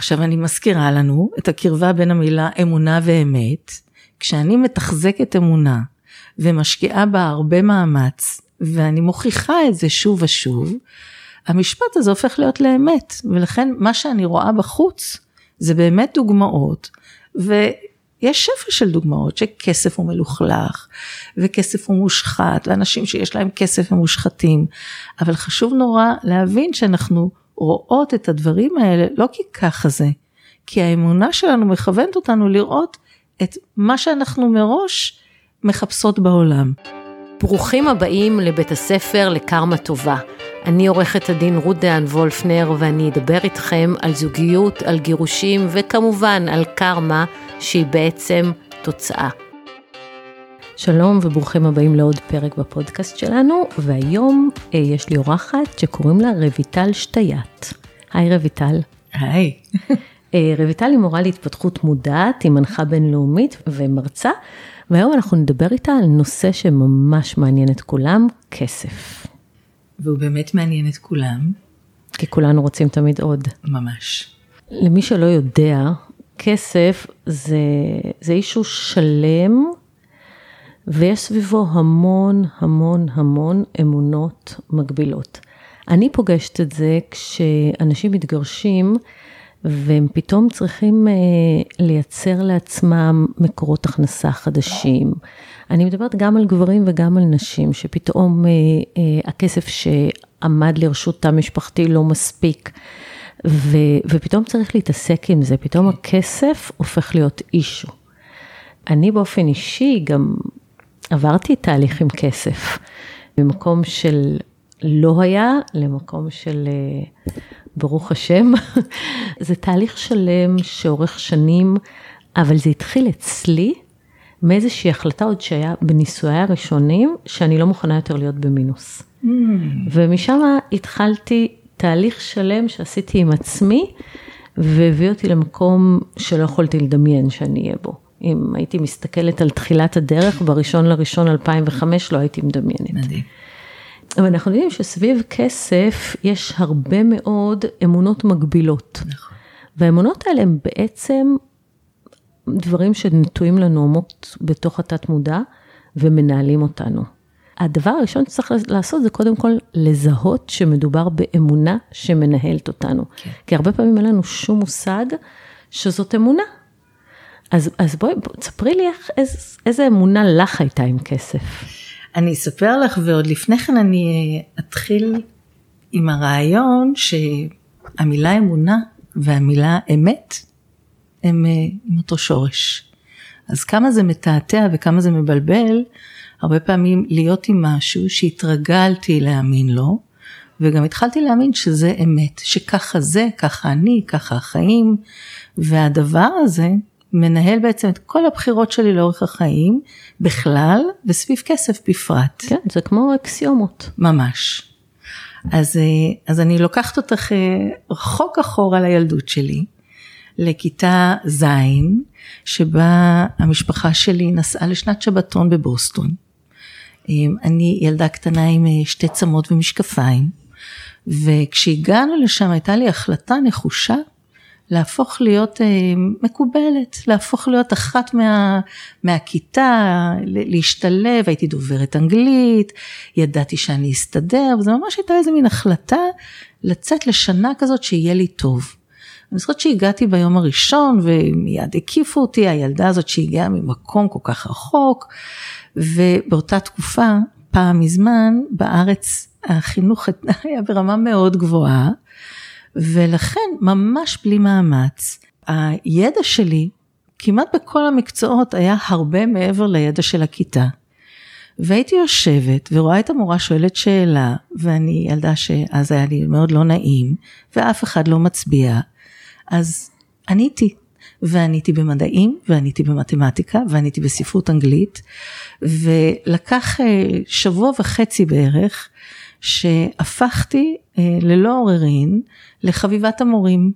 עכשיו אני מזכירה לנו את הקרבה בין המילה אמונה ואמת. כשאני מתחזקת אמונה ומשקיעה בה הרבה מאמץ, ואני מוכיחה את זה שוב ושוב, המשפט הזה הופך להיות לאמת, ולכן מה שאני רואה בחוץ זה באמת דוגמאות, ויש שפע של דוגמאות שכסף הוא מלוכלך, וכסף הוא מושחת, ואנשים שיש להם כסף הם מושחתים, אבל חשוב נורא להבין שאנחנו רואות את הדברים האלה לא כי ככה זה, כי האמונה שלנו מכוונת אותנו לראות את מה שאנחנו מראש מחפשות בעולם. ברוכים הבאים לבית הספר לקרמה טובה. אני עורכת הדין רות דהן וולפנר ואני אדבר איתכם על זוגיות, על גירושים וכמובן על קרמה שהיא בעצם תוצאה. שלום וברוכים הבאים לעוד פרק בפודקאסט שלנו והיום אה, יש לי אורחת שקוראים לה רויטל שטייט. היי רויטל. היי. אה, רויטל היא מורה להתפתחות מודעת, היא מנחה בינלאומית ומרצה, והיום אנחנו נדבר איתה על נושא שממש מעניין את כולם, כסף. והוא באמת מעניין את כולם. כי כולנו רוצים תמיד עוד. ממש. למי שלא יודע, כסף זה, זה אישו שלם, ויש סביבו המון המון המון אמונות מגבילות. אני פוגשת את זה כשאנשים מתגרשים, והם פתאום צריכים אה, לייצר לעצמם מקורות הכנסה חדשים. אני מדברת גם על גברים וגם על נשים, שפתאום אה, אה, הכסף שעמד לרשות תא משפחתי לא מספיק, ו, ופתאום צריך להתעסק עם זה, פתאום הכסף הופך להיות אישו. אני באופן אישי גם עברתי תהליך עם כסף, ממקום של לא היה למקום של ברוך השם. זה תהליך שלם שאורך שנים, אבל זה התחיל אצלי מאיזושהי החלטה עוד שהיה בנישואיי הראשונים, שאני לא מוכנה יותר להיות במינוס. Mm. ומשם התחלתי תהליך שלם שעשיתי עם עצמי, והביא אותי למקום שלא יכולתי לדמיין שאני אהיה בו. אם הייתי מסתכלת על תחילת הדרך, בראשון לראשון 2005 לא הייתי מדמיינת. מדהים. אבל אנחנו יודעים שסביב כסף יש הרבה מאוד אמונות מגבילות. נכון. והאמונות האלה הן בעצם דברים שנטועים לנו עמוק בתוך התת מודע ומנהלים אותנו. הדבר הראשון שצריך לעשות זה קודם כל לזהות שמדובר באמונה שמנהלת אותנו. כן. כי הרבה פעמים אין לנו שום מושג שזאת אמונה. אז, אז בואי, בוא, תספרי לי איך, איז, איזה אמונה לך הייתה עם כסף. אני אספר לך ועוד לפני כן אני אתחיל עם הרעיון שהמילה אמונה והמילה אמת הם אה, עם אותו שורש. אז כמה זה מתעתע וכמה זה מבלבל, הרבה פעמים להיות עם משהו שהתרגלתי להאמין לו, וגם התחלתי להאמין שזה אמת, שככה זה, ככה אני, ככה החיים, והדבר הזה מנהל בעצם את כל הבחירות שלי לאורך החיים בכלל וסביב כסף בפרט. כן, זה כמו אקסיומות. ממש. אז, אה, אז אני לוקחת אותך אה, רחוק אחורה לילדות שלי, לכיתה ז', שבה המשפחה שלי נסעה לשנת שבתון בבוסטון. אה, אני ילדה קטנה עם שתי צמות ומשקפיים, וכשהגענו לשם הייתה לי החלטה נחושה להפוך להיות אה, מקובלת, להפוך להיות אחת מה, מהכיתה, להשתלב, הייתי דוברת אנגלית, ידעתי שאני אסתדר, וזה ממש הייתה איזה מין החלטה לצאת לשנה כזאת שיהיה לי טוב. אני זוכרת שהגעתי ביום הראשון ומיד הקיפו אותי, הילדה הזאת שהגיעה ממקום כל כך רחוק, ובאותה תקופה, פעם מזמן, בארץ החינוך היה ברמה מאוד גבוהה. ולכן ממש בלי מאמץ, הידע שלי כמעט בכל המקצועות היה הרבה מעבר לידע של הכיתה. והייתי יושבת ורואה את המורה שואלת שאלה, ואני ילדה שאז היה לי מאוד לא נעים, ואף אחד לא מצביע, אז עניתי. ועניתי במדעים, ועניתי במתמטיקה, ועניתי בספרות אנגלית, ולקח אה, שבוע וחצי בערך, שהפכתי אה, ללא עוררין לחביבת המורים.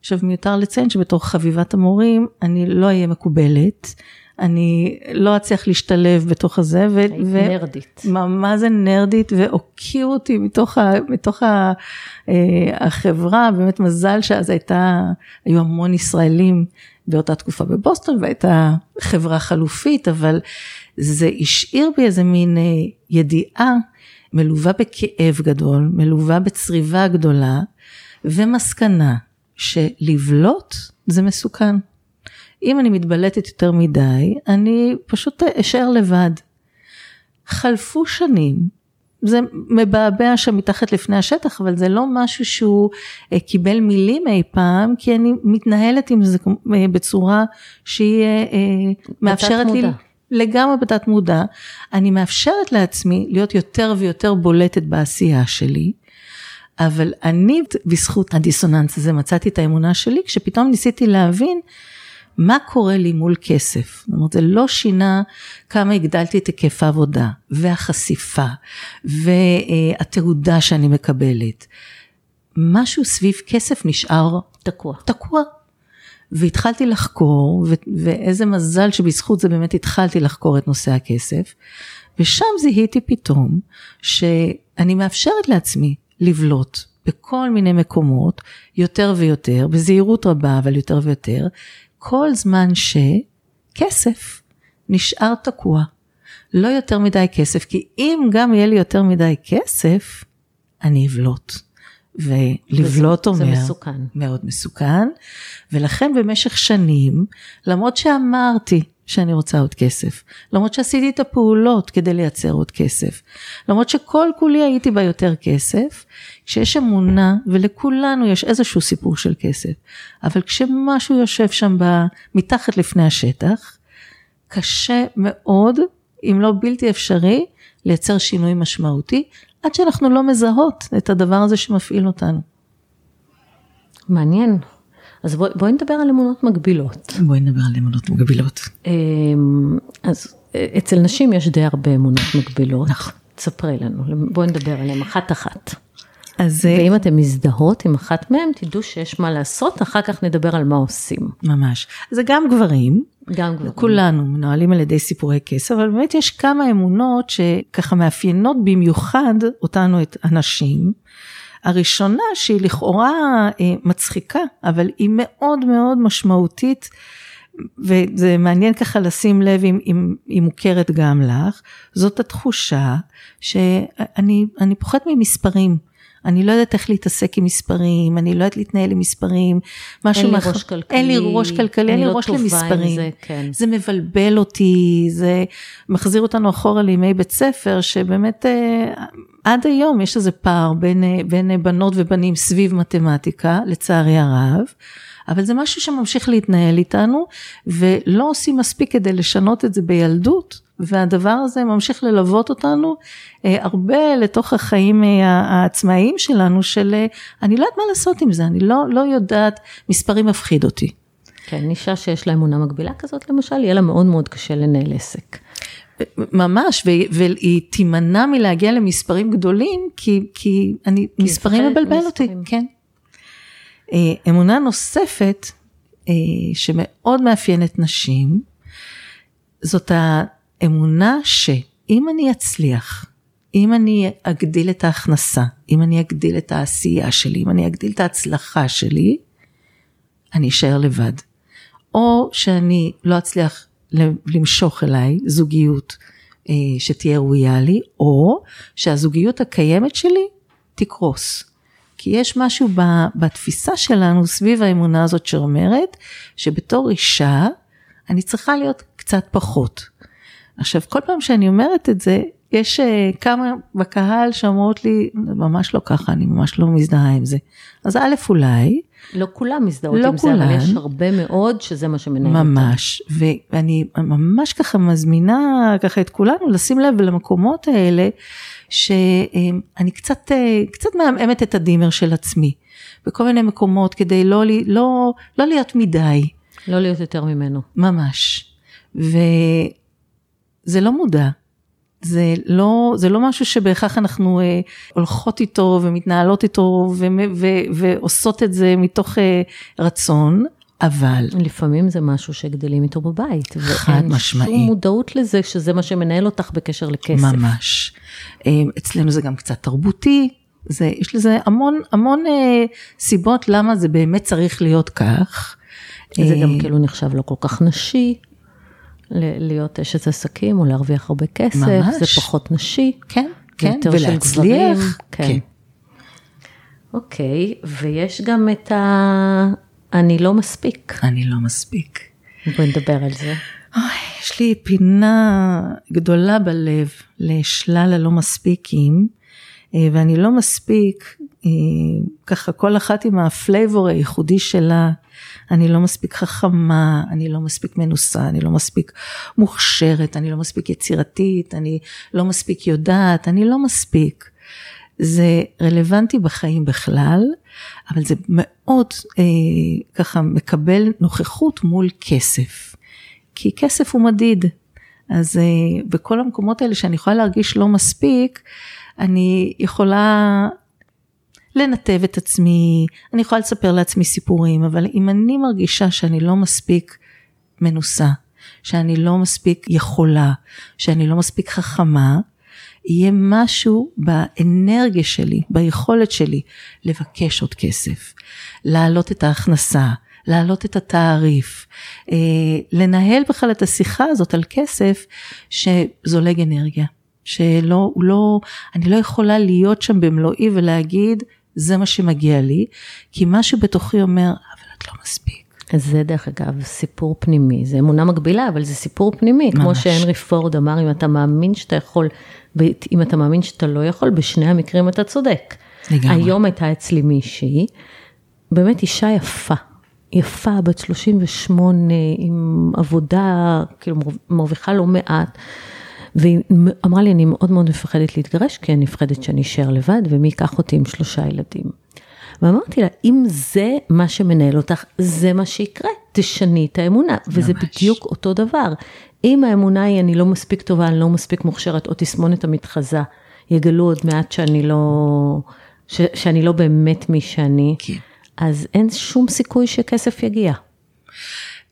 עכשיו מיותר לציין שבתור חביבת המורים אני לא אהיה מקובלת, אני לא אצליח להשתלב בתוך הזה. ו- היית ו- נרדית. מה, מה זה נרדית והוקיעו אותי מתוך, ה, מתוך ה, אה, החברה, באמת מזל שאז הייתה, היו המון ישראלים באותה תקופה בבוסטון והייתה חברה חלופית, אבל זה השאיר בי איזה מין אה, ידיעה מלווה בכאב גדול, מלווה בצריבה גדולה ומסקנה שלבלוט זה מסוכן. אם אני מתבלטת יותר מדי, אני פשוט אשאר לבד. חלפו שנים, זה מבעבע שם מתחת לפני השטח, אבל זה לא משהו שהוא אה, קיבל מילים אי פעם, כי אני מתנהלת עם זה אה, בצורה שהיא אה, מאפשרת לי... לגמרי בתת מודע, אני מאפשרת לעצמי להיות יותר ויותר בולטת בעשייה שלי, אבל אני בזכות הדיסוננס הזה מצאתי את האמונה שלי, כשפתאום ניסיתי להבין מה קורה לי מול כסף. זאת אומרת, זה לא שינה כמה הגדלתי את היקף העבודה, והחשיפה, והתעודה שאני מקבלת. משהו סביב כסף נשאר תקוע. תקוע. והתחלתי לחקור, ו- ואיזה מזל שבזכות זה באמת התחלתי לחקור את נושא הכסף, ושם זיהיתי פתאום שאני מאפשרת לעצמי לבלוט בכל מיני מקומות, יותר ויותר, בזהירות רבה, אבל יותר ויותר, כל זמן שכסף נשאר תקוע. לא יותר מדי כסף, כי אם גם יהיה לי יותר מדי כסף, אני אבלוט. ולבלוט אומר, זה מסוכן. מאוד מסוכן, ולכן במשך שנים, למרות שאמרתי שאני רוצה עוד כסף, למרות שעשיתי את הפעולות כדי לייצר עוד כסף, למרות שכל כולי הייתי בה יותר כסף, כשיש אמונה, ולכולנו יש איזשהו סיפור של כסף, אבל כשמשהו יושב שם ב, מתחת לפני השטח, קשה מאוד, אם לא בלתי אפשרי, לייצר שינוי משמעותי, עד שאנחנו לא מזהות את הדבר הזה שמפעיל אותנו. מעניין. אז בואי בוא נדבר על אמונות מגבילות. בואי נדבר על אמונות מגבילות. אמ, אז אה, אצל נשים יש די הרבה אמונות מגבילות. נכון. תספרי לנו, בואי נדבר עליהן אחת-אחת. אז זה ואם אתן מזדהות עם אחת מהן, תדעו שיש מה לעשות, אחר כך נדבר על מה עושים. ממש. זה גם גברים, גם גברים. כולנו מנוהלים על ידי סיפורי כסף, אבל באמת יש כמה אמונות שככה מאפיינות במיוחד אותנו, את הנשים. הראשונה שהיא לכאורה אה, מצחיקה, אבל היא מאוד מאוד משמעותית, וזה מעניין ככה לשים לב אם אם היא מוכרת גם לך, זאת התחושה שאני אני פוחדת ממספרים. אני לא יודעת איך להתעסק עם מספרים, אני לא יודעת להתנהל עם מספרים, משהו אין לי מאח- ראש כלכלי, אין לי ראש כלכלי, אין לי לא ראש למספרים. זה, כן. זה מבלבל אותי, זה מחזיר אותנו אחורה לימי בית ספר, שבאמת אה, עד היום יש איזה פער בין, אה, בין בנות ובנים סביב מתמטיקה, לצערי הרב. אבל זה משהו שממשיך להתנהל איתנו, ולא עושים מספיק כדי לשנות את זה בילדות, והדבר הזה ממשיך ללוות אותנו אה, הרבה לתוך החיים אה, העצמאיים שלנו, של אה, אני לא יודעת מה לעשות עם זה, אני לא, לא יודעת, מספרים מפחיד אותי. כן, אישה שיש לה אמונה מגבילה כזאת, למשל, יהיה לה מאוד מאוד קשה לנהל עסק. ממש, ו- והיא תימנע מלהגיע למספרים גדולים, כי, כי אני, מספרים מבלבל אותי, ממספרים. כן. אה, אמונה נוספת, אה, שמאוד מאפיינת נשים, זאת האמונה שאם אני אצליח, אם אני אגדיל את ההכנסה, אם אני אגדיל את העשייה שלי, אם אני אגדיל את ההצלחה שלי, אני אשאר לבד. או שאני לא אצליח למשוך אליי זוגיות אה, שתהיה ראויה לי, או שהזוגיות הקיימת שלי תקרוס. כי יש משהו ב- בתפיסה שלנו סביב האמונה הזאת שאומרת שבתור אישה אני צריכה להיות קצת פחות. עכשיו כל פעם שאני אומרת את זה, יש אה, כמה בקהל שאומרות לי, ממש לא ככה, אני ממש לא מזדהה עם זה. אז א' אולי, לא כולם מזדהות לא עם זה, אבל כולן. יש הרבה מאוד שזה מה שמנהל אותם. ממש, ואני ממש ככה מזמינה ככה את כולנו לשים לב למקומות האלה, שאני קצת, אה, קצת מעמעמת את הדימר של עצמי, בכל מיני מקומות כדי לא, לא, לא להיות מדי, לא להיות יותר ממנו. ממש. וזה לא מודע, זה לא, זה לא משהו שבהכרח אנחנו אה, הולכות איתו ומתנהלות איתו ו, ו, ועושות את זה מתוך אה, רצון, אבל... לפעמים זה משהו שגדלים איתו בבית. חד משמעי. ואין שום מודעות לזה שזה מה שמנהל אותך בקשר לכסף. ממש. אה, אצלנו זה גם קצת תרבותי, זה, יש לזה המון המון אה, סיבות למה זה באמת צריך להיות כך. זה גם אה, כאילו נחשב לא כל כך נשי. להיות אשת עסקים או להרוויח הרבה כסף, ממש. זה פחות נשי. כן, כן, ולהצליח. כן. כן. אוקיי, ויש גם את ה... אני לא מספיק. אני לא מספיק. בואי נדבר על זה. אוי, יש לי פינה גדולה בלב לשלל הלא מספיקים, אה, ואני לא מספיק, אה, ככה כל אחת עם ה flavor הייחודי שלה. אני לא מספיק חכמה, אני לא מספיק מנוסה, אני לא מספיק מוכשרת, אני לא מספיק יצירתית, אני לא מספיק יודעת, אני לא מספיק. זה רלוונטי בחיים בכלל, אבל זה מאוד אה, ככה מקבל נוכחות מול כסף. כי כסף הוא מדיד. אז אה, בכל המקומות האלה שאני יכולה להרגיש לא מספיק, אני יכולה לנתב את עצמי, אני יכולה לספר לעצמי סיפורים, אבל אם אני מרגישה שאני לא מספיק מנוסה, שאני לא מספיק יכולה, שאני לא מספיק חכמה, יהיה משהו באנרגיה שלי, ביכולת שלי לבקש עוד כסף, להעלות את ההכנסה, להעלות את התעריף, אה, לנהל בכלל את השיחה הזאת על כסף שזולג אנרגיה. שלא, לא, אני לא יכולה להיות שם במלואי ולהגיד, זה מה שמגיע לי, כי משהו בתוכי אומר, אבל את לא מספיק. זה דרך אגב סיפור פנימי, זה אמונה מקבילה, אבל זה סיפור פנימי, ממש. כמו שהנרי פורד אמר, אם אתה מאמין שאתה יכול, אם אתה מאמין שאתה לא יכול, בשני המקרים אתה צודק. לגמרי. היום הייתה אצלי מישהי, באמת אישה יפה, יפה, בת 38, עם עבודה, כאילו מרוויחה לא מעט. והיא אמרה לי, אני מאוד מאוד מפחדת להתגרש, כי אני מפחדת שאני אשאר לבד, ומי ייקח אותי עם שלושה ילדים. ואמרתי לה, אם זה מה שמנהל אותך, זה מה שיקרה, תשני את האמונה. ממש. וזה בדיוק אותו דבר. אם האמונה היא, אני לא מספיק טובה, אני לא מספיק מוכשרת, או תסמונת המתחזה, יגלו עוד מעט שאני לא, ש, שאני לא באמת מי שאני, כן. אז אין שום סיכוי שכסף יגיע.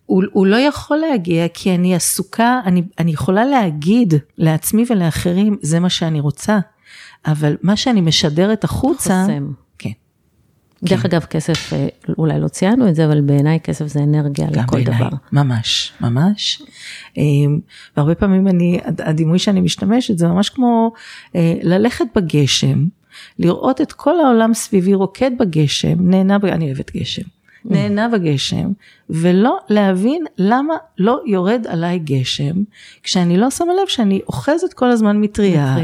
הוא, הוא לא יכול להגיע כי אני עסוקה, אני, אני יכולה להגיד לעצמי ולאחרים, זה מה שאני רוצה, אבל מה שאני משדרת החוצה, חוסם. כן. דרך. אגב, כסף, אה, אולי לא ציינו את זה, אבל בעיניי כסף זה אנרגיה לכל בעיני, דבר. ממש, ממש. אמ, והרבה פעמים אני, הדימוי שאני משתמשת זה ממש כמו אה, ללכת בגשם, לראות את כל העולם סביבי רוקד בגשם, נהנה, אני אוהבת גשם. נהנה בגשם, ולא להבין למה לא יורד עליי גשם, כשאני לא שמה לב שאני אוחזת כל הזמן מטריה,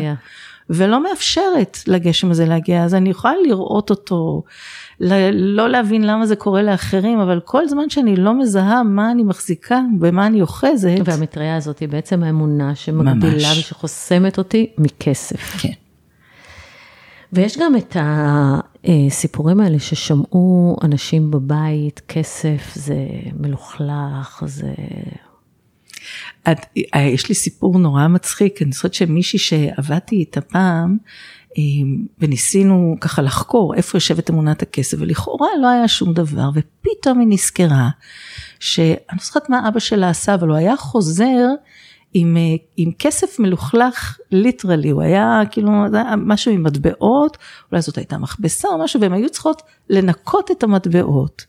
ולא מאפשרת לגשם הזה להגיע, אז אני יכולה לראות אותו, לא להבין למה זה קורה לאחרים, אבל כל זמן שאני לא מזהה מה אני מחזיקה, במה אני אוחזת. והמטריה הזאת היא בעצם האמונה שמגבילה ממש. ושחוסמת אותי מכסף. כן. ויש גם את הסיפורים האלה ששמעו אנשים בבית, כסף זה מלוכלך, זה... את, יש לי סיפור נורא מצחיק, אני זוכרת שמישהי שעבדתי איתה פעם, אה, וניסינו ככה לחקור איפה יושבת אמונת הכסף, ולכאורה לא היה שום דבר, ופתאום היא נזכרה שאני לא זוכרת מה אבא שלה עשה, אבל הוא היה חוזר עם, אה, עם כסף מלוכלך ליטרלי, הוא היה כאילו משהו עם מטבעות, אולי זאת הייתה מכבסה או משהו, והן היו צריכות לנקות את המטבעות.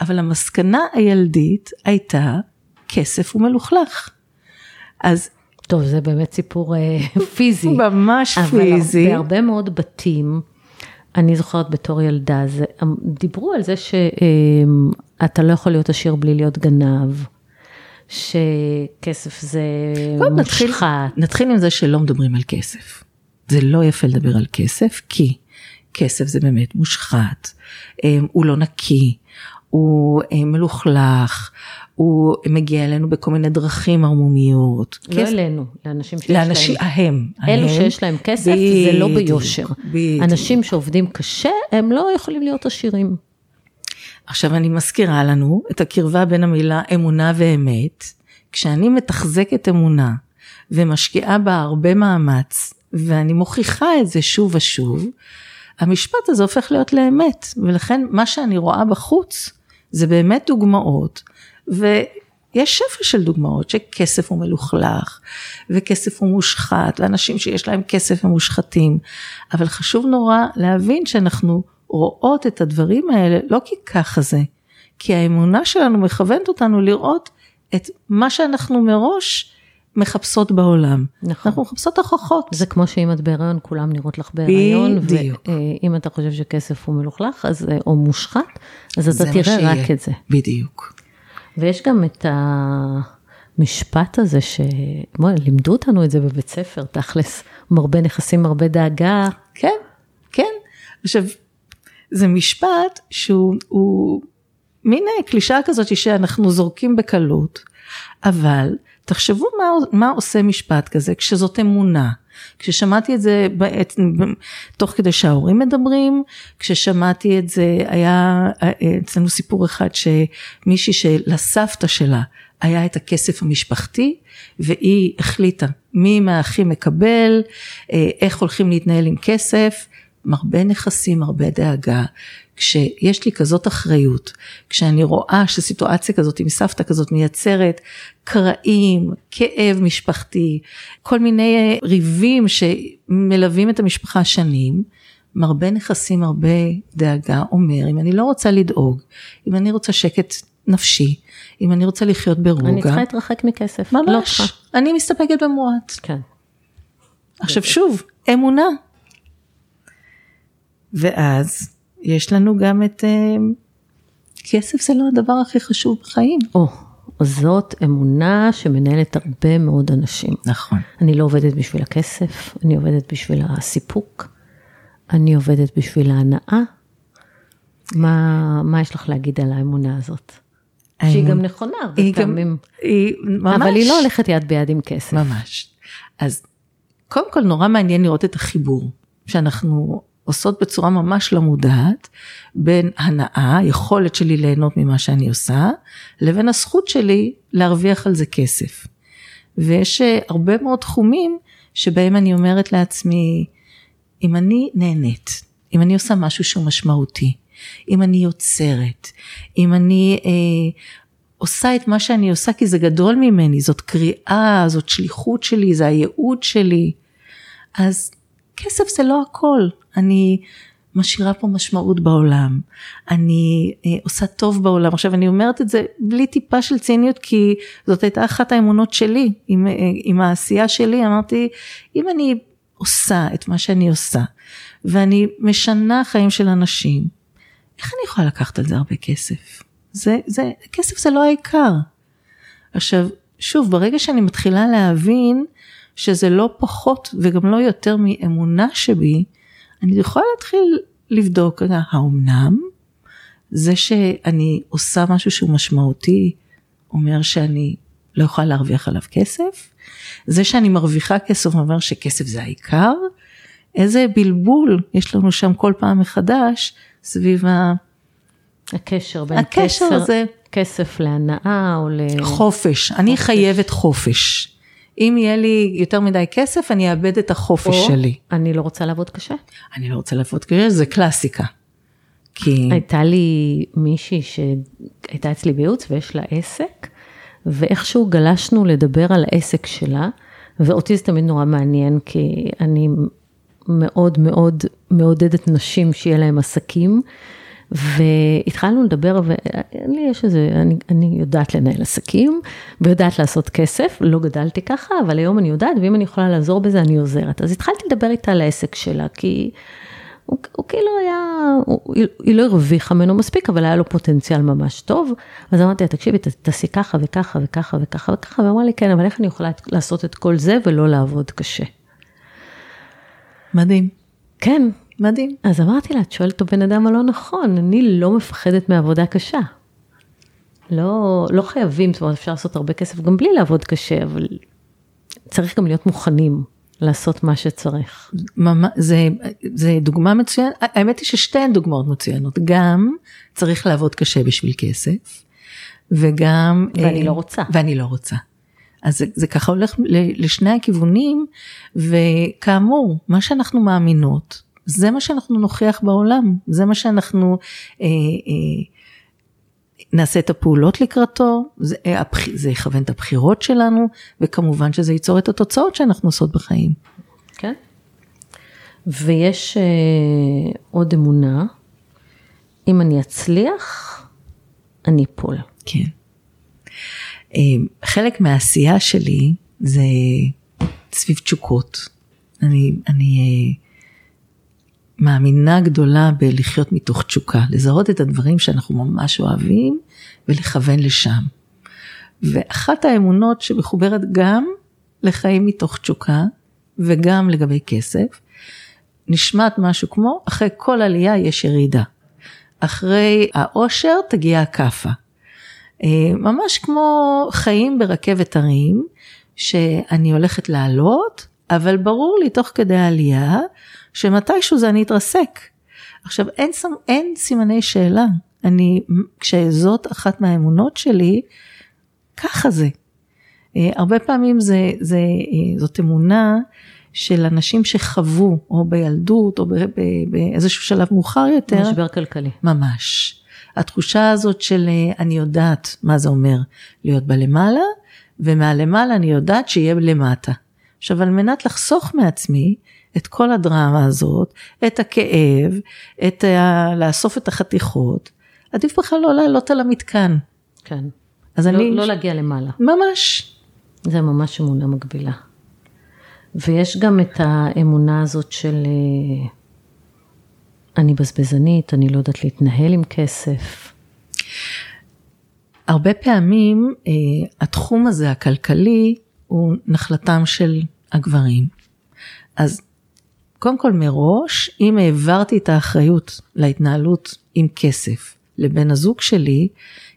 אבל המסקנה הילדית הייתה, כסף הוא מלוכלך. אז... טוב, זה באמת סיפור אה, פיזי. ממש אבל פיזי. אבל בהרבה מאוד בתים, אני זוכרת בתור ילדה, זה, דיברו על זה שאתה אה, לא יכול להיות עשיר בלי להיות גנב. שכסף זה מושחת. נתחיל, נתחיל עם זה שלא מדברים על כסף. זה לא יפה לדבר על כסף, כי כסף זה באמת מושחת, אמ, הוא לא נקי, הוא אמ, מלוכלך, הוא מגיע אלינו בכל מיני דרכים ערמומיות. לא כסף, אלינו, לאנשים שיש לאנשים, להם. ההם. אלו ההם, שיש להם כסף בדיוק, זה לא ביושר. בדיוק. אנשים שעובדים קשה, הם לא יכולים להיות עשירים. עכשיו אני מזכירה לנו את הקרבה בין המילה אמונה ואמת. כשאני מתחזקת אמונה ומשקיעה בה הרבה מאמץ, ואני מוכיחה את זה שוב ושוב, המשפט הזה הופך להיות לאמת, ולכן מה שאני רואה בחוץ זה באמת דוגמאות, ויש שפע של דוגמאות שכסף הוא מלוכלך, וכסף הוא מושחת, ואנשים שיש להם כסף הם מושחתים, אבל חשוב נורא להבין שאנחנו רואות את הדברים האלה לא כי ככה זה, כי האמונה שלנו מכוונת אותנו לראות את מה שאנחנו מראש מחפשות בעולם. נכון. אנחנו מחפשות הוכחות. זה כמו שאם את בהיריון, כולם נראות לך בהיריון. בדיוק. ואם אתה חושב שכסף הוא מלוכלך, אז, אה, או מושחת, אז אתה תראה. רק את זה. בדיוק. ויש גם את המשפט הזה, שלימדו אותנו את זה בבית ספר, תכלס, מרבה נכסים, מרבה דאגה. כן, כן. עכשיו, זה משפט שהוא הוא מין קלישאה כזאת שאנחנו זורקים בקלות, אבל תחשבו מה, מה עושה משפט כזה כשזאת אמונה. כששמעתי את זה בעת, תוך כדי שההורים מדברים, כששמעתי את זה, היה אצלנו סיפור אחד שמישהי שלסבתא שלה היה את הכסף המשפחתי, והיא החליטה מי מהאחים מקבל, איך הולכים להתנהל עם כסף, הרבה נכסים, הרבה דאגה. כשיש לי כזאת אחריות, כשאני רואה שסיטואציה כזאת עם סבתא כזאת מייצרת קרעים, כאב משפחתי, כל מיני ריבים שמלווים את המשפחה שנים, מרבה נכסים, הרבה דאגה אומר, אם אני לא רוצה לדאוג, אם אני רוצה שקט נפשי, אם אני רוצה לחיות ברוגע, אני צריכה להתרחק מכסף. ממש, לא צריכה. אני מסתפקת במועט. כן. עכשיו שוב, אמונה. ואז יש לנו גם את אה, כסף זה לא הדבר הכי חשוב בחיים. או, זאת אמונה שמנהלת הרבה מאוד אנשים. נכון. אני לא עובדת בשביל הכסף, אני עובדת בשביל הסיפוק, אני עובדת בשביל ההנאה. מה, מה יש לך להגיד על האמונה הזאת? שהיא גם נכונה הרבה היא גם- פעמים, היא ממש, אבל היא לא הולכת יד ביד עם כסף. ממש. אז קודם כל נורא מעניין לראות את החיבור שאנחנו עושות בצורה ממש לא מודעת בין הנאה, היכולת שלי ליהנות ממה שאני עושה, לבין הזכות שלי להרוויח על זה כסף. ויש אה, הרבה מאוד תחומים שבהם אני אומרת לעצמי, אם אני נהנית, אם אני עושה משהו שהוא משמעותי, אם אני יוצרת, אם אני אה, עושה את מה שאני עושה כי זה גדול ממני, זאת קריאה, זאת שליחות שלי, זה הייעוד שלי, אז כסף זה לא הכל, אני משאירה פה משמעות בעולם, אני אה, עושה טוב בעולם. עכשיו אני אומרת את זה בלי טיפה של ציניות כי זאת הייתה אחת האמונות שלי, עם, אה, עם העשייה שלי, אמרתי, אם אני עושה את מה שאני עושה, ואני משנה חיים של אנשים, איך אני יכולה לקחת על זה הרבה כסף? זה, זה, כסף זה לא העיקר. עכשיו, שוב, ברגע שאני מתחילה להבין שזה לא פחות וגם לא יותר מאמונה שבי, אני יכולה להתחיל לבדוק, רגע, האומנם? זה שאני עושה משהו שהוא משמעותי, אומר שאני לא יכולה להרוויח עליו כסף? זה שאני מרוויחה כסף אומר שכסף זה העיקר? איזה בלבול יש לנו שם כל פעם מחדש סביב הקשר בין הקשר כסר, הזה. כסף להנאה או ל... החופש. אני חייבת חופש. אם יהיה לי יותר מדי כסף, אני אאבד את החופש או שלי. אני לא רוצה לעבוד קשה. אני לא רוצה לעבוד קשה, זה קלאסיקה. כי... הייתה לי מישהי שהייתה אצלי בייעוץ ויש לה עסק, ואיכשהו גלשנו לדבר על העסק שלה, ואותי זה תמיד נורא מעניין, כי אני מאוד מאוד מעודדת נשים שיהיה להם עסקים, והתחלנו לדבר, ולי יש איזה, אני, אני יודעת לנהל עסקים, ויודעת לעשות כסף, לא גדלתי ככה, אבל היום אני יודעת, ואם אני יכולה לעזור בזה, אני עוזרת. אז התחלתי לדבר איתה על העסק שלה, כי... הוא, הוא כאילו היה, הוא, היא לא הרוויחה ממנו מספיק, אבל היה לו פוטנציאל ממש טוב. אז אמרתי לה, תקשיבי, תעשי ככה וככה וככה וככה וככה, והיא אמרה לי, כן, אבל איך אני יכולה לעשות את כל זה ולא לעבוד קשה? מדהים, כן. מדהים. אז אמרתי לה, את שואלת את הבן אדם הלא נכון, אני לא מפחדת מעבודה קשה. לא, לא חייבים, זאת אומרת, אפשר לעשות הרבה כסף גם בלי לעבוד קשה, אבל צריך גם להיות מוכנים לעשות מה שצריך. ממש, זה, זה דוגמה מצוינת, האמת היא ששתיהן דוגמאות מצוינות, גם צריך לעבוד קשה בשביל כסף, וגם... ואני אה, לא רוצה. ואני לא רוצה. אז זה, זה ככה הולך לשני הכיוונים, וכאמור, מה שאנחנו מאמינות, זה מה שאנחנו נוכיח בעולם, זה מה שאנחנו אה, אה, נעשה את הפעולות לקראתו, זה, אה, זה יכוון את הבחירות שלנו, וכמובן שזה ייצור את התוצאות שאנחנו עושות בחיים. כן. ויש אה, עוד אמונה, אם אני אצליח, אני אפול. כן. אה, חלק מהעשייה שלי זה סביב תשוקות. אני, אני אה, מאמינה גדולה בלחיות מתוך תשוקה, לזהות את הדברים שאנחנו ממש אוהבים ולכוון לשם. ואחת האמונות שמחוברת גם לחיים מתוך תשוקה וגם לגבי כסף, נשמעת משהו כמו אחרי כל עלייה יש ירידה. אחרי העושר תגיע הכאפה. אה, ממש כמו חיים ברכבת הרים, שאני הולכת לעלות, אבל ברור לי תוך כדי העלייה, שמתישהו זה אני אתרסק. עכשיו אין, אין סימני שאלה, אני, כשזאת אחת מהאמונות שלי, ככה זה. אה, הרבה פעמים זה, זה, אה, זאת אמונה של אנשים שחוו, או בילדות, או באיזשהו שלב מאוחר יותר. משבר כלכלי. ממש. התחושה הזאת של אה, אני יודעת מה זה אומר להיות בלמעלה, ומהלמעלה אני יודעת שיהיה למטה. עכשיו על מנת לחסוך מעצמי את כל הדרמה הזאת, את הכאב, את ה... לאסוף את החתיכות, עדיף בכלל לא לעלות על המתקן. כן. אז לא, אני... לא להגיע למעלה. ממש. זה ממש אמונה מגבילה. ויש גם את האמונה הזאת של אה, אני בזבזנית, אני לא יודעת להתנהל עם כסף. הרבה פעמים אה, התחום הזה הכלכלי הוא נחלתם של הגברים. אז קודם כל מראש, אם העברתי את האחריות להתנהלות עם כסף לבן הזוג שלי,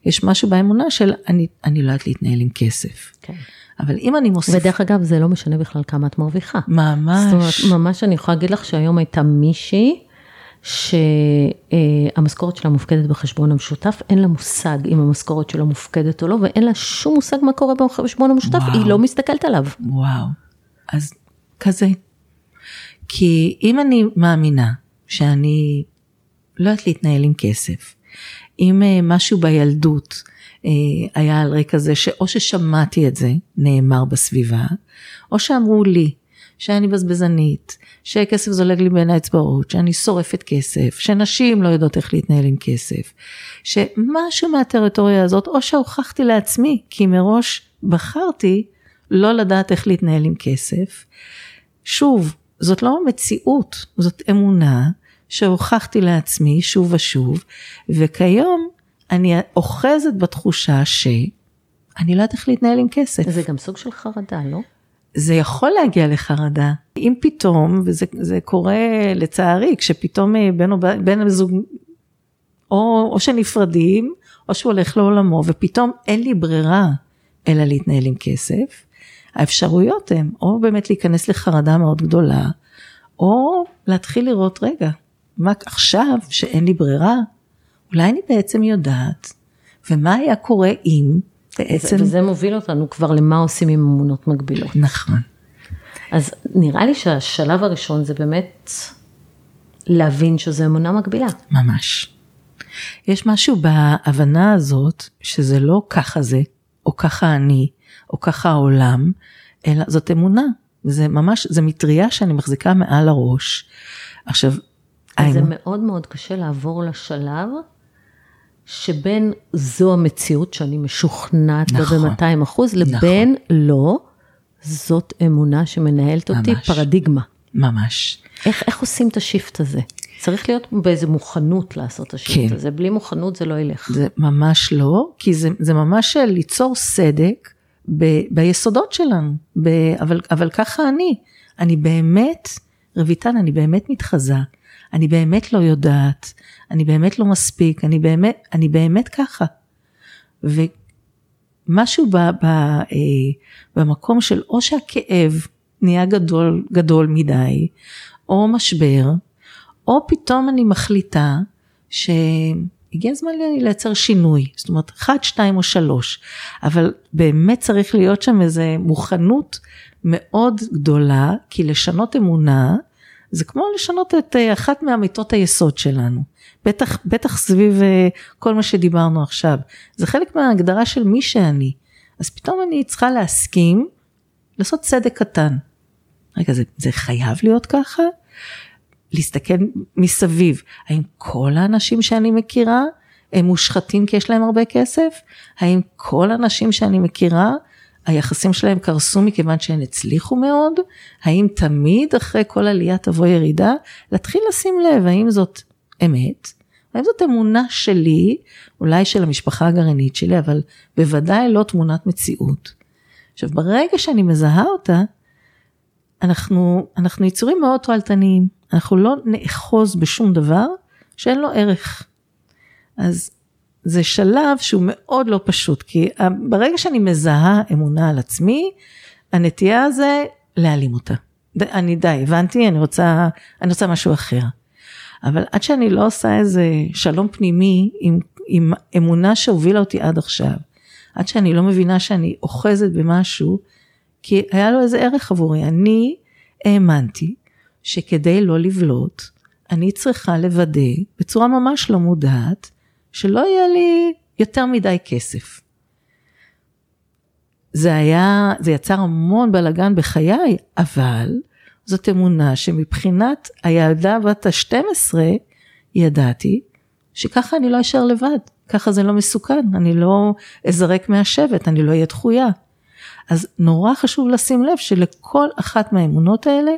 יש משהו באמונה של אני, אני לא יודעת להתנהל עם כסף. כן. אבל אם אני מוסיף... ודרך אגב, זה לא משנה בכלל כמה את מרוויחה. ממש. זאת אומרת, ממש אני יכולה להגיד לך שהיום הייתה מישהי, שהמשכורת שלה מופקדת בחשבון המשותף, אין לה מושג אם המשכורת שלו מופקדת או לא, ואין לה שום מושג מה קורה בחשבון המשותף, וואו. היא לא מסתכלת עליו. וואו, אז כזה. כי אם אני מאמינה שאני לא יודעת להתנהל עם כסף, אם אה, משהו בילדות, אה, היה על רקע זה שאו ששמעתי את זה נאמר בסביבה, או שאמרו לי שאני בזבזנית, שכסף זולג לי בין האצבעות, שאני שורפת כסף, שנשים לא יודעות איך להתנהל עם כסף, שמשהו מהטריטוריה הזאת, או שהוכחתי לעצמי, כי מראש בחרתי לא לדעת איך להתנהל עם כסף. שוב, זאת לא מציאות, זאת אמונה שהוכחתי לעצמי שוב ושוב, וכיום אני אוחזת בתחושה שאני לא יודעת איך להתנהל עם כסף. זה גם סוג של חרדה, לא? זה יכול להגיע לחרדה. אם פתאום, וזה קורה לצערי, כשפתאום אה, בן, או, בן הזוג, או, או שנפרדים, או שהוא הולך לעולמו, ופתאום אין לי ברירה אלא להתנהל עם כסף, האפשרויות הן או באמת להיכנס לחרדה מאוד גדולה, או להתחיל לראות, רגע, מה עכשיו שאין לי ברירה, אולי אני בעצם יודעת, ומה היה קורה אם בעצם... וזה מוביל אותנו כבר למה עושים עם אמונות מגבילות. נכון. אז נראה לי שהשלב הראשון זה באמת להבין שזו אמונה מגבילה. ממש. יש משהו בהבנה הזאת שזה לא ככה זה, או ככה אני, או ככה העולם, אלא זאת אמונה. זה ממש, זה מטריה שאני מחזיקה מעל הראש. עכשיו, זה מאוד מאוד קשה לעבור לשלב שבין זו המציאות שאני משוכנעת נכון, בה ב-200 אחוז, לבין נכון. לא, זאת אמונה שמנהלת אותי, ממש, פרדיגמה. ממש. איך, איך עושים את השיפט הזה? צריך להיות באיזה מוכנות לעשות את השיפט כן. הזה, בלי מוכנות זה לא ילך. זה ממש לא, כי זה, זה ממש ליצור סדק ב, ביסודות שלנו, ב, אבל, אבל ככה אני, אני באמת, רויטל, אני באמת מתחזה, אני באמת לא יודעת, אני באמת לא מספיק, אני באמת, אני באמת ככה. ומשהו ב, ב, אה, במקום של או שהכאב נהיה גדול, גדול מדי, או משבר, או פתאום אני מחליטה שאני הגיע הזמן לייצר שינוי, זאת אומרת, אחד, שתיים או שלוש, אבל באמת צריך להיות שם איזו מוכנות מאוד גדולה, כי לשנות אמונה, זה כמו לשנות את אה, אחת מאמיתות היסוד שלנו. בטח, בטח סביב אה, כל מה שדיברנו עכשיו. זה חלק מההגדרה של מי שאני. אז פתאום אני צריכה להסכים לעשות צדק קטן. רגע, זה, זה חייב להיות ככה? להסתכל מסביב, האם כל האנשים שאני מכירה הם מושחתים כי יש להם הרבה כסף? האם כל האנשים שאני מכירה היחסים שלהם קרסו מכיוון שהם הצליחו מאוד? האם תמיד אחרי כל עלייה תבוא ירידה? להתחיל לשים לב האם זאת אמת? האם זאת אמונה שלי, אולי של המשפחה הגרעינית שלי, אבל בוודאי לא תמונת מציאות. עכשיו ברגע שאני מזהה אותה, אנחנו, אנחנו יצורים מאוד תועלתניים, אנחנו לא נאחוז בשום דבר שאין לו ערך. אז זה שלב שהוא מאוד לא פשוט, כי ברגע שאני מזהה אמונה על עצמי, הנטייה זה להעלים אותה. אני די, הבנתי, אני רוצה, אני רוצה משהו אחר. אבל עד שאני לא עושה איזה שלום פנימי עם, עם אמונה שהובילה אותי עד עכשיו, עד שאני לא מבינה שאני אוחזת במשהו, כי היה לו איזה ערך עבורי. אני האמנתי שכדי לא לבלוט, אני צריכה לוודא בצורה ממש לא מודעת, שלא יהיה לי יותר מדי כסף. זה היה, זה יצר המון בלאגן בחיי, אבל זאת אמונה שמבחינת הילדה בת ה-12, ידעתי שככה אני לא אשאר לבד, ככה זה לא מסוכן, אני לא אזרק מהשבט, אני לא אהיה דחויה. אז נורא חשוב לשים לב שלכל אחת מהאמונות האלה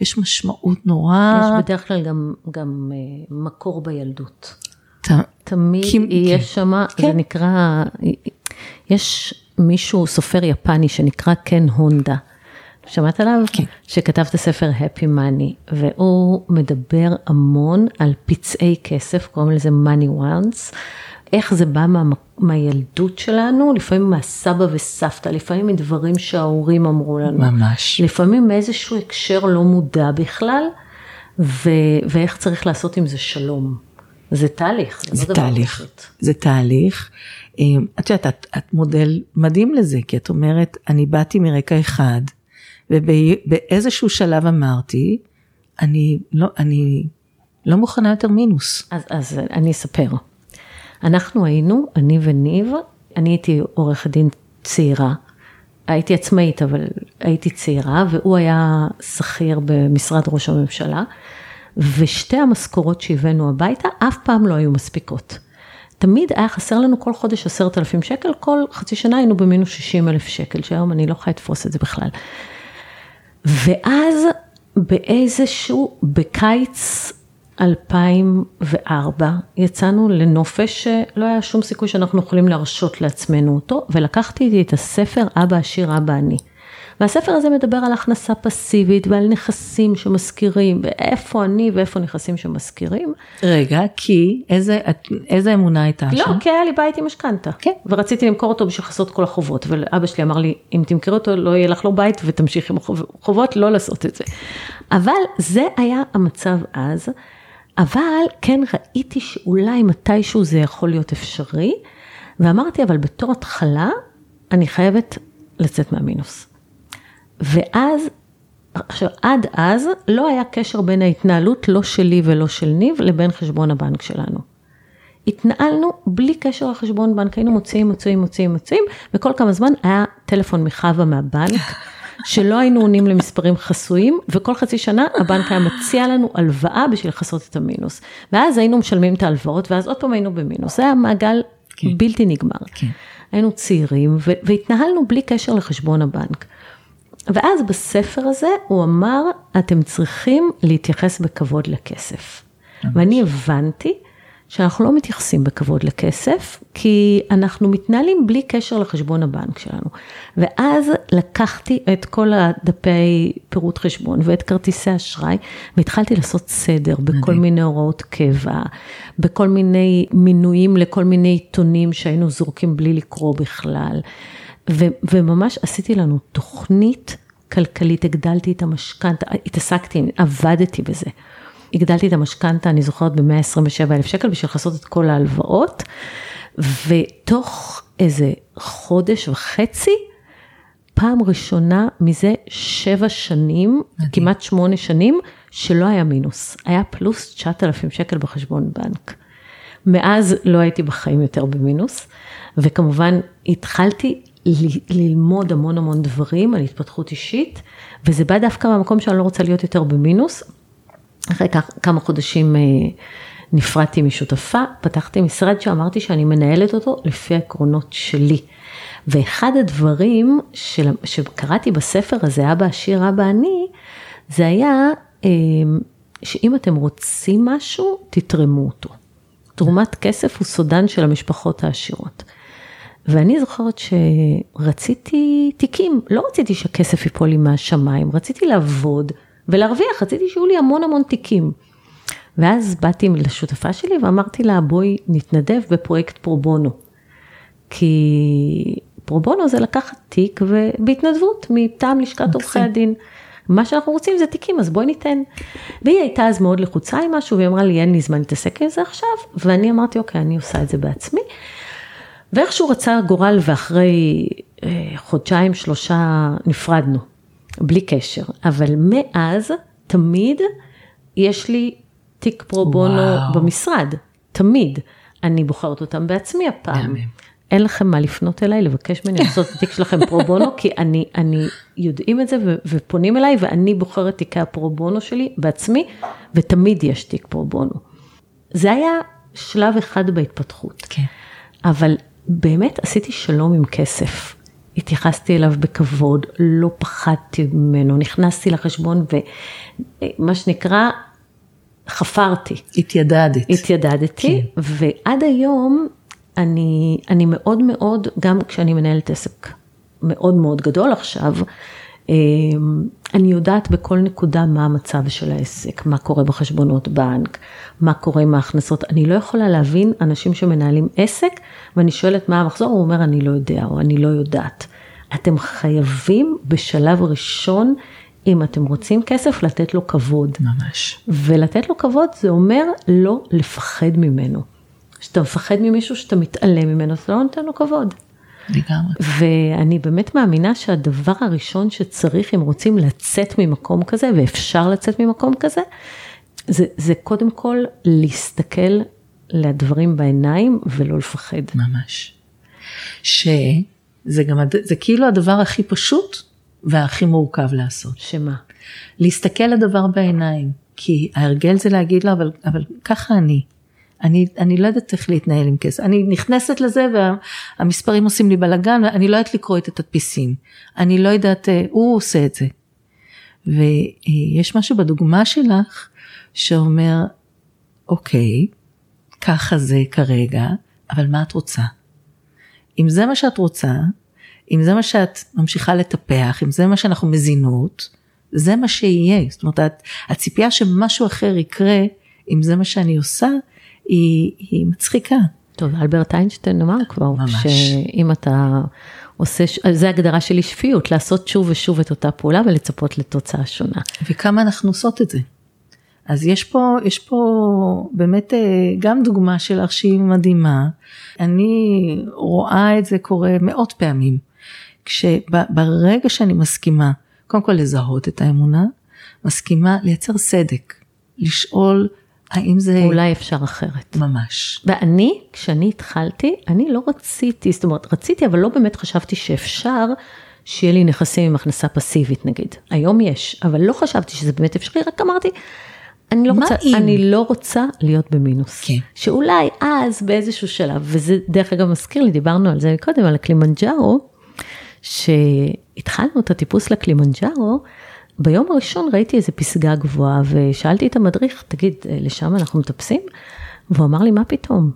יש משמעות נורא... יש בדרך כלל גם, גם uh, מקור בילדות. ת... תמיד כי... יש כן. שם, כן. זה נקרא, יש מישהו, סופר יפני שנקרא קן הונדה. שמעת עליו? כן. שכתב את הספר Happy Money, והוא מדבר המון על פצעי כסף, קוראים לזה money ones, איך זה בא מה, מהילדות שלנו, לפעמים מהסבא וסבתא, לפעמים מדברים שההורים אמרו לנו. ממש. לפעמים מאיזשהו הקשר לא מודע בכלל, ו, ואיך צריך לעשות עם זה שלום. זה תהליך, זה, זה לא תהליך. זה תהליך. אמ, את יודעת, את, את מודל מדהים לזה, כי את אומרת, אני באתי מרקע אחד, ובאיזשהו שלב אמרתי, אני לא, אני לא מוכנה יותר מינוס. אז, אז אני אספר. אנחנו היינו, אני וניב, אני הייתי עורכת דין צעירה, הייתי עצמאית, אבל הייתי צעירה, והוא היה שכיר במשרד ראש הממשלה, ושתי המשכורות שהבאנו הביתה אף פעם לא היו מספיקות. תמיד היה חסר לנו כל חודש עשרת אלפים שקל, כל חצי שנה היינו במינוס שישים אלף שקל, שהיום אני לא יכולה לתפוס את זה בכלל. ואז באיזשהו, בקיץ 2004 יצאנו לנופש שלא היה שום סיכוי שאנחנו יכולים להרשות לעצמנו אותו, ולקחתי איתי את הספר אבא עשיר אבא אני. והספר הזה מדבר על הכנסה פסיבית ועל נכסים שמשכירים, ואיפה אני ואיפה נכסים שמשכירים. רגע, כי איזה, איזה אמונה הייתה לא, שם? לא, כי היה לי בית עם משכנתה. כן. ורציתי למכור אותו בשביל לכסות כל החובות, ואבא שלי אמר לי, אם תמכרי אותו לא יהיה לך לא בית ותמשיך עם החובות, לא לעשות את זה. אבל זה היה המצב אז. אבל כן ראיתי שאולי מתישהו זה יכול להיות אפשרי, ואמרתי, אבל בתור התחלה, אני חייבת לצאת מהמינוס. ואז, עכשיו עד אז לא היה קשר בין ההתנהלות לא שלי ולא של ניב לבין חשבון הבנק שלנו. התנהלנו בלי קשר לחשבון בנק, היינו מוציאים, מוציאים, מוציאים, מוציאים, וכל כמה זמן היה טלפון מחווה מהבנק, שלא היינו עונים למספרים חסויים, וכל חצי שנה הבנק היה מציע לנו הלוואה בשביל לכסות את המינוס. ואז היינו משלמים את ההלוואות, ואז עוד פעם היינו במינוס. זה היה מעגל כן. בלתי נגמר. כן. היינו צעירים, והתנהלנו בלי קשר לחשבון הבנק. ואז בספר הזה הוא אמר, אתם צריכים להתייחס בכבוד לכסף. ואני הבנתי שאנחנו לא מתייחסים בכבוד לכסף, כי אנחנו מתנהלים בלי קשר לחשבון הבנק שלנו. ואז לקחתי את כל הדפי פירוט חשבון ואת כרטיסי אשראי, והתחלתי לעשות סדר בכל מיני הוראות קבע, בכל מיני מינויים לכל מיני עיתונים שהיינו זורקים בלי לקרוא בכלל. ו- וממש עשיתי לנו תוכנית כלכלית, הגדלתי את המשכנתה, התעסקתי, עבדתי בזה. הגדלתי את המשכנתה, אני זוכרת, ב-127 אלף שקל בשביל לכסות את כל ההלוואות, ותוך איזה חודש וחצי, פעם ראשונה מזה שבע שנים, מדהים. כמעט שמונה שנים, שלא היה מינוס, היה פלוס 9,000 שקל בחשבון בנק. מאז לא הייתי בחיים יותר במינוס, וכמובן התחלתי ללמוד המון המון דברים על התפתחות אישית, וזה בא דווקא מהמקום שאני לא רוצה להיות יותר במינוס. אחרי כך, כמה חודשים אה, נפרדתי משותפה, פתחתי משרד שאמרתי שאני מנהלת אותו לפי העקרונות שלי. ואחד הדברים של, שקראתי בספר הזה, אבא עשיר, אבא אני, זה היה אה, שאם אתם רוצים משהו, תתרמו אותו. תרומת כסף הוא סודן של המשפחות העשירות. ואני זוכרת שרציתי תיקים, לא רציתי שהכסף ייפול לי מהשמיים, רציתי לעבוד ולהרוויח, רציתי שיהיו לי המון המון תיקים. ואז באתי לשותפה שלי ואמרתי לה, בואי נתנדב בפרויקט פרובונו. כי פרובונו זה לקחת תיק ובהתנדבות מטעם לשכת עורכי הדין. מה שאנחנו רוצים זה תיקים, אז בואי ניתן. והיא הייתה אז מאוד לחוצה עם משהו, והיא אמרה לי, אין לי זמן להתעסק עם זה עכשיו, ואני אמרתי, אוקיי, אני עושה את זה בעצמי. ואיכשהו רצה גורל, ואחרי אה, חודשיים, שלושה, נפרדנו, בלי קשר. אבל מאז, תמיד יש לי תיק פרו בונו במשרד, תמיד. אני בוחרת אותם בעצמי הפעם. אין לכם מה לפנות אליי, לבקש ממני לעשות את התיק שלכם פרו בונו, כי אני, אני יודעים את זה ו, ופונים אליי, ואני בוחרת תיקי הפרו בונו שלי בעצמי, ותמיד יש תיק פרו בונו. זה היה שלב אחד בהתפתחות. כן. אבל באמת עשיתי שלום עם כסף. התייחסתי אליו בכבוד, לא פחדתי ממנו, נכנסתי לחשבון ומה שנקרא, חפרתי. התיידדת. התיידדתי, כן. ועד היום אני, אני מאוד מאוד, גם כשאני מנהלת עסק מאוד מאוד גדול עכשיו, אמ, אני יודעת בכל נקודה מה המצב של העסק, מה קורה בחשבונות בנק, מה קורה עם ההכנסות. אני לא יכולה להבין אנשים שמנהלים עסק, ואני שואלת מה המחזור, הוא אומר אני לא יודע או אני לא יודעת. אתם חייבים בשלב ראשון, אם אתם רוצים כסף, לתת לו כבוד. ממש. ולתת לו כבוד זה אומר לא לפחד ממנו. כשאתה מפחד ממישהו שאתה מתעלם ממנו, אתה לא נותן לו כבוד. לגמרי. ואני באמת מאמינה שהדבר הראשון שצריך, אם רוצים לצאת ממקום כזה, ואפשר לצאת ממקום כזה, זה, זה קודם כל להסתכל לדברים בעיניים ולא לפחד. ממש. שזה גם, זה כאילו הדבר הכי פשוט והכי מורכב לעשות. שמה? להסתכל לדבר בעיניים. כי ההרגל זה להגיד לו, אבל, אבל ככה אני. אני, אני לא יודעת איך להתנהל עם כסף, אני נכנסת לזה והמספרים עושים לי בלאגן ואני לא יודעת לקרוא את התדפיסים, אני לא יודעת, אה, הוא עושה את זה. ויש משהו בדוגמה שלך שאומר, אוקיי, ככה זה כרגע, אבל מה את רוצה? אם זה מה שאת רוצה, אם זה מה שאת ממשיכה לטפח, אם זה מה שאנחנו מזינות, זה מה שיהיה. זאת אומרת, הציפייה שמשהו אחר יקרה, אם זה מה שאני עושה, היא, היא מצחיקה. טוב, אלברט איינשטיין אמר כבר, ממש. שאם אתה עושה, זה הגדרה שלי שפיות, לעשות שוב ושוב את אותה פעולה ולצפות לתוצאה שונה. וכמה אנחנו עושות את זה. אז יש פה, יש פה באמת אה, גם דוגמה שלך שהיא מדהימה. אני רואה את זה קורה מאות פעמים. כשברגע שאני מסכימה, קודם כל לזהות את האמונה, מסכימה לייצר סדק, לשאול האם זה... אולי אפשר אחרת. ממש. ואני, כשאני התחלתי, אני לא רציתי, זאת אומרת, רציתי, אבל לא באמת חשבתי שאפשר שיהיה לי נכסים עם הכנסה פסיבית נגיד. היום יש, אבל לא חשבתי שזה באמת אפשרי, רק אמרתי, אני לא, רוצה, אני לא רוצה להיות במינוס. כן. שאולי אז באיזשהו שלב, וזה דרך אגב מזכיר לי, דיברנו על זה קודם, על הקלימנג'ארו, שהתחלנו את הטיפוס לקלימנג'ארו, ביום הראשון ראיתי איזה פסגה גבוהה ושאלתי את המדריך, תגיד, לשם אנחנו מטפסים? והוא אמר לי, מה פתאום?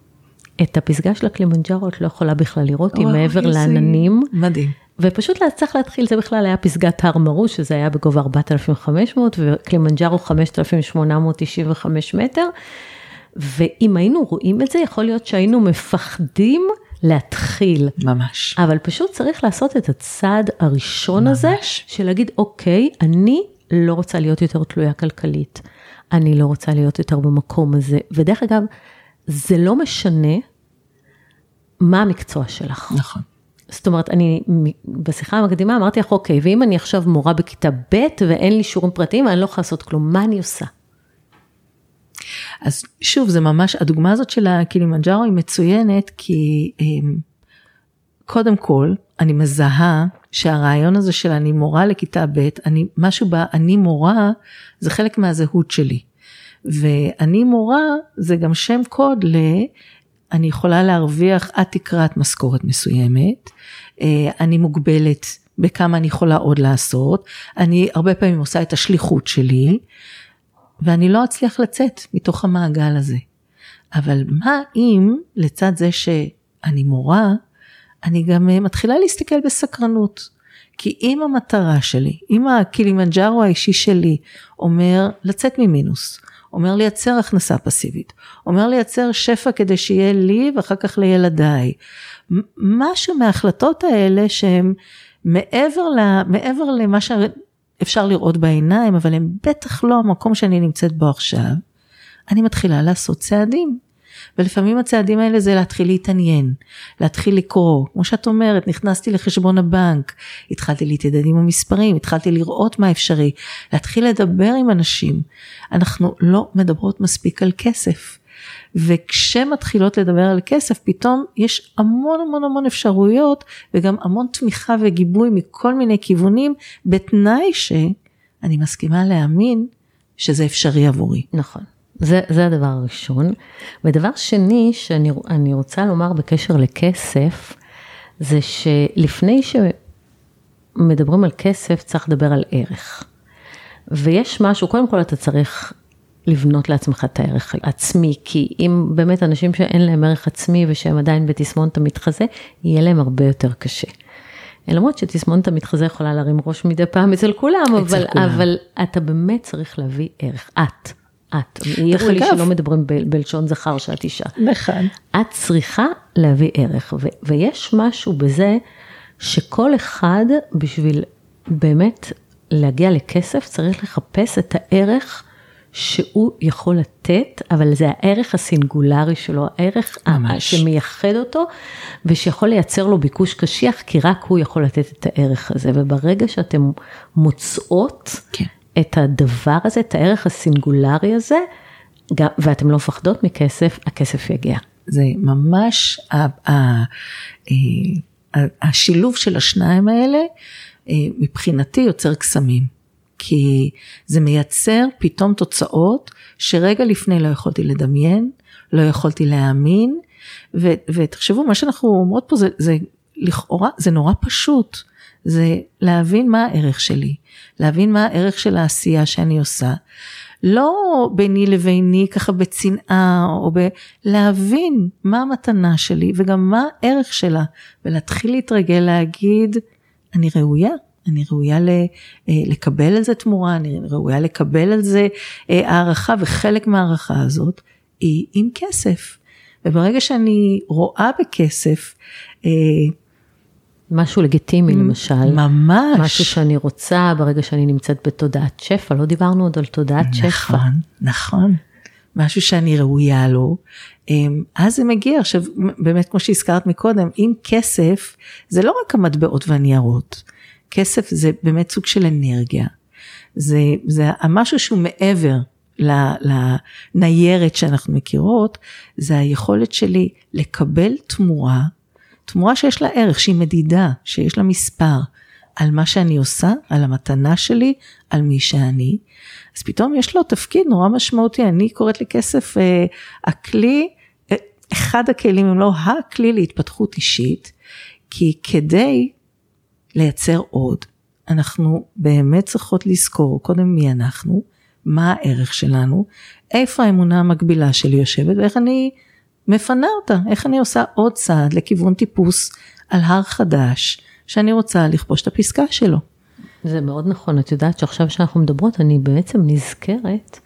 את הפסגה של הקלימנג'ארו את לא יכולה בכלל לראות, היא מעבר לעננים. מדהים. ופשוט צריך להתחיל, זה בכלל היה פסגת הר מרו, שזה היה בגובה 4,500, וקלימנג'ארו 5,895 מטר. ואם היינו רואים את זה, יכול להיות שהיינו מפחדים להתחיל. ממש. אבל פשוט צריך לעשות את הצעד הראשון ממש. הזה, של להגיד, אוקיי, אני לא רוצה להיות יותר תלויה כלכלית. אני לא רוצה להיות יותר במקום הזה. ודרך אגב, זה לא משנה מה המקצוע שלך. נכון. זאת אומרת, אני בשיחה המקדימה אמרתי לך, אוקיי, ואם אני עכשיו מורה בכיתה ב' ואין לי שיעורים פרטיים, אני לא יכולה לעשות כלום, מה אני עושה? אז שוב, זה ממש, הדוגמה הזאת של הקילימנג'ארו היא מצוינת, כי אמ, קודם כל, אני מזהה שהרעיון הזה של אני מורה לכיתה ב', אני, משהו באני מורה, זה חלק מהזהות שלי. ואני מורה זה גם שם קוד ל... אני יכולה להרוויח עד תקרת משכורת מסוימת, אה, אני מוגבלת בכמה אני יכולה עוד לעשות, אני הרבה פעמים עושה את השליחות שלי, ואני לא אצליח לצאת מתוך המעגל הזה. אבל מה אם לצד זה שאני מורה, אני גם אה, מתחילה להסתכל בסקרנות. כי אם המטרה שלי, אם הקילימנג'ארו האישי שלי אומר לצאת ממינוס, אומר לייצר הכנסה פסיבית, אומר לייצר שפע כדי שיהיה לי ואחר כך לילדיי, משהו מההחלטות האלה שהם מעבר, מעבר למה שאפשר לראות בעיניים, אבל הם בטח לא המקום שאני נמצאת בו עכשיו, אני מתחילה לעשות צעדים. ולפעמים הצעדים האלה זה להתחיל להתעניין, להתחיל לקרוא, כמו שאת אומרת, נכנסתי לחשבון הבנק, התחלתי להתיידד עם המספרים, התחלתי לראות מה אפשרי, להתחיל לדבר עם אנשים. אנחנו לא מדברות מספיק על כסף. וכשמתחילות לדבר על כסף פתאום יש המון המון המון אפשרויות וגם המון תמיכה וגיבוי מכל מיני כיוונים בתנאי שאני מסכימה להאמין שזה אפשרי עבורי. נכון. זה, זה הדבר הראשון. ודבר שני שאני רוצה לומר בקשר לכסף, זה שלפני שמדברים על כסף צריך לדבר על ערך. ויש משהו, קודם כל אתה צריך לבנות לעצמך את הערך העצמי, כי אם באמת אנשים שאין להם ערך עצמי ושהם עדיין בתסמונת המתחזה, יהיה להם הרבה יותר קשה. למרות שתסמונת המתחזה יכולה להרים ראש מדי פעם אצל כולם, אצל אבל, כולם. אבל אתה באמת צריך להביא ערך, את. את, העירו לי שלא מדברים ב- בלשון זכר שאת אישה. נכון. את צריכה להביא ערך, ו- ויש משהו בזה שכל אחד בשביל באמת להגיע לכסף צריך לחפש את הערך שהוא יכול לתת, אבל זה הערך הסינגולרי שלו, הערך ממש. שמייחד אותו ושיכול לייצר לו ביקוש קשיח, כי רק הוא יכול לתת את הערך הזה. וברגע שאתם מוצאות כן. את הדבר הזה, את הערך הסינגולרי הזה, גם, ואתם לא מפחדות מכסף, הכסף יגיע. זה ממש אה, השילוב של השניים האלה, אה, מבחינתי יוצר קסמים. כי זה מייצר פתאום תוצאות שרגע לפני לא יכולתי לדמיין, לא יכולתי להאמין, ו, ותחשבו, מה שאנחנו אומרות פה זה, זה לכאורה, זה נורא פשוט. זה להבין מה הערך שלי, להבין מה הערך של העשייה שאני עושה. לא ביני לביני ככה בצנעה או בלהבין מה המתנה שלי וגם מה הערך שלה ולהתחיל להתרגל להגיד אני ראויה, אני ראויה אה, לקבל על זה תמורה, אני ראויה לקבל על זה אה, הערכה וחלק מההערכה הזאת היא עם כסף. וברגע שאני רואה בכסף אה, משהו לגיטימי למשל. ממש. משהו שאני רוצה ברגע שאני נמצאת בתודעת שפע, לא דיברנו עוד על תודעת נכון, שפע. נכון, נכון. משהו שאני ראויה לו, אז זה מגיע. עכשיו, באמת כמו שהזכרת מקודם, עם כסף, זה לא רק המטבעות והניירות. כסף זה באמת סוג של אנרגיה. זה, זה משהו שהוא מעבר לניירת שאנחנו מכירות, זה היכולת שלי לקבל תמורה תמורה שיש לה ערך, שהיא מדידה, שיש לה מספר, על מה שאני עושה, על המתנה שלי, על מי שאני, אז פתאום יש לו תפקיד נורא משמעותי, אני קוראת לכסף אה, הכלי, אה, אחד הכלים, אם לא הכלי להתפתחות אישית, כי כדי לייצר עוד, אנחנו באמת צריכות לזכור קודם מי אנחנו, מה הערך שלנו, איפה האמונה המקבילה שלי יושבת ואיך אני מפנה אותה, איך אני עושה עוד צעד לכיוון טיפוס על הר חדש, שאני רוצה לכבוש את הפסקה שלו. זה מאוד נכון, את יודעת שעכשיו שאנחנו מדברות, אני בעצם נזכרת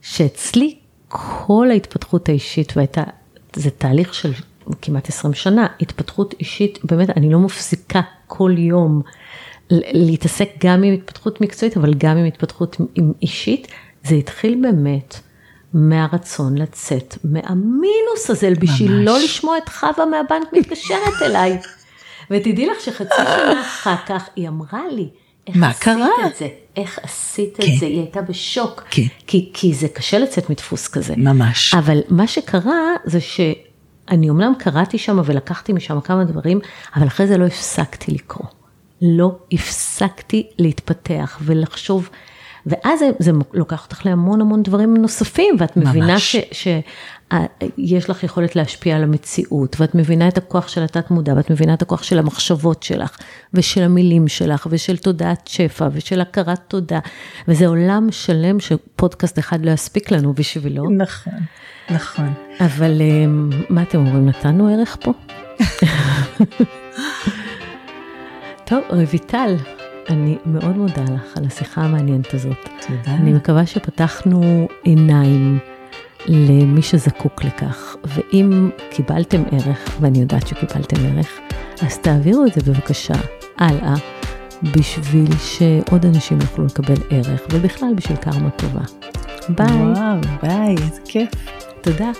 שאצלי כל ההתפתחות האישית והייתה, זה תהליך של כמעט 20 שנה, התפתחות אישית, באמת, אני לא מפסיקה כל יום להתעסק גם עם התפתחות מקצועית, אבל גם עם התפתחות אישית, זה התחיל באמת מהרצון לצאת מהמינוס הזה, בשביל ממש. לא לשמוע את חווה מהבנק מתקשרת אליי. ותדעי לך שחצי שנה אחר כך היא אמרה לי, איך מה קרה?" את זה? איך עשית כן. את זה? היא הייתה בשוק. כן. כי, כי זה קשה לצאת מדפוס כזה. ממש. אבל מה שקרה זה שאני אמנם קראתי שם ולקחתי משם כמה דברים, אבל אחרי זה לא הפסקתי לקרוא. לא הפסקתי להתפתח ולחשוב, ואז זה, זה לוקח אותך להמון המון דברים נוספים, ואת מבינה ממש. שיש לך יכולת להשפיע על המציאות, ואת מבינה את הכוח של התת מודע, ואת מבינה את הכוח של המחשבות שלך, ושל המילים שלך, ושל תודעת שפע, ושל הכרת תודה, וזה עולם שלם שפודקאסט אחד לא יספיק לנו בשבילו. נכון, נכון. אבל אמ, מה אתם אומרים, נתנו ערך פה? טוב, רויטל, אני מאוד מודה לך על השיחה המעניינת הזאת. תודה. אני מקווה שפתחנו עיניים למי שזקוק לכך, ואם קיבלתם ערך, ואני יודעת שקיבלתם ערך, אז תעבירו את זה בבקשה הלאה, בשביל שעוד אנשים יוכלו לקבל ערך, ובכלל בשביל קרמה טובה. ביי, וואו, ביי, איזה כיף. תודה.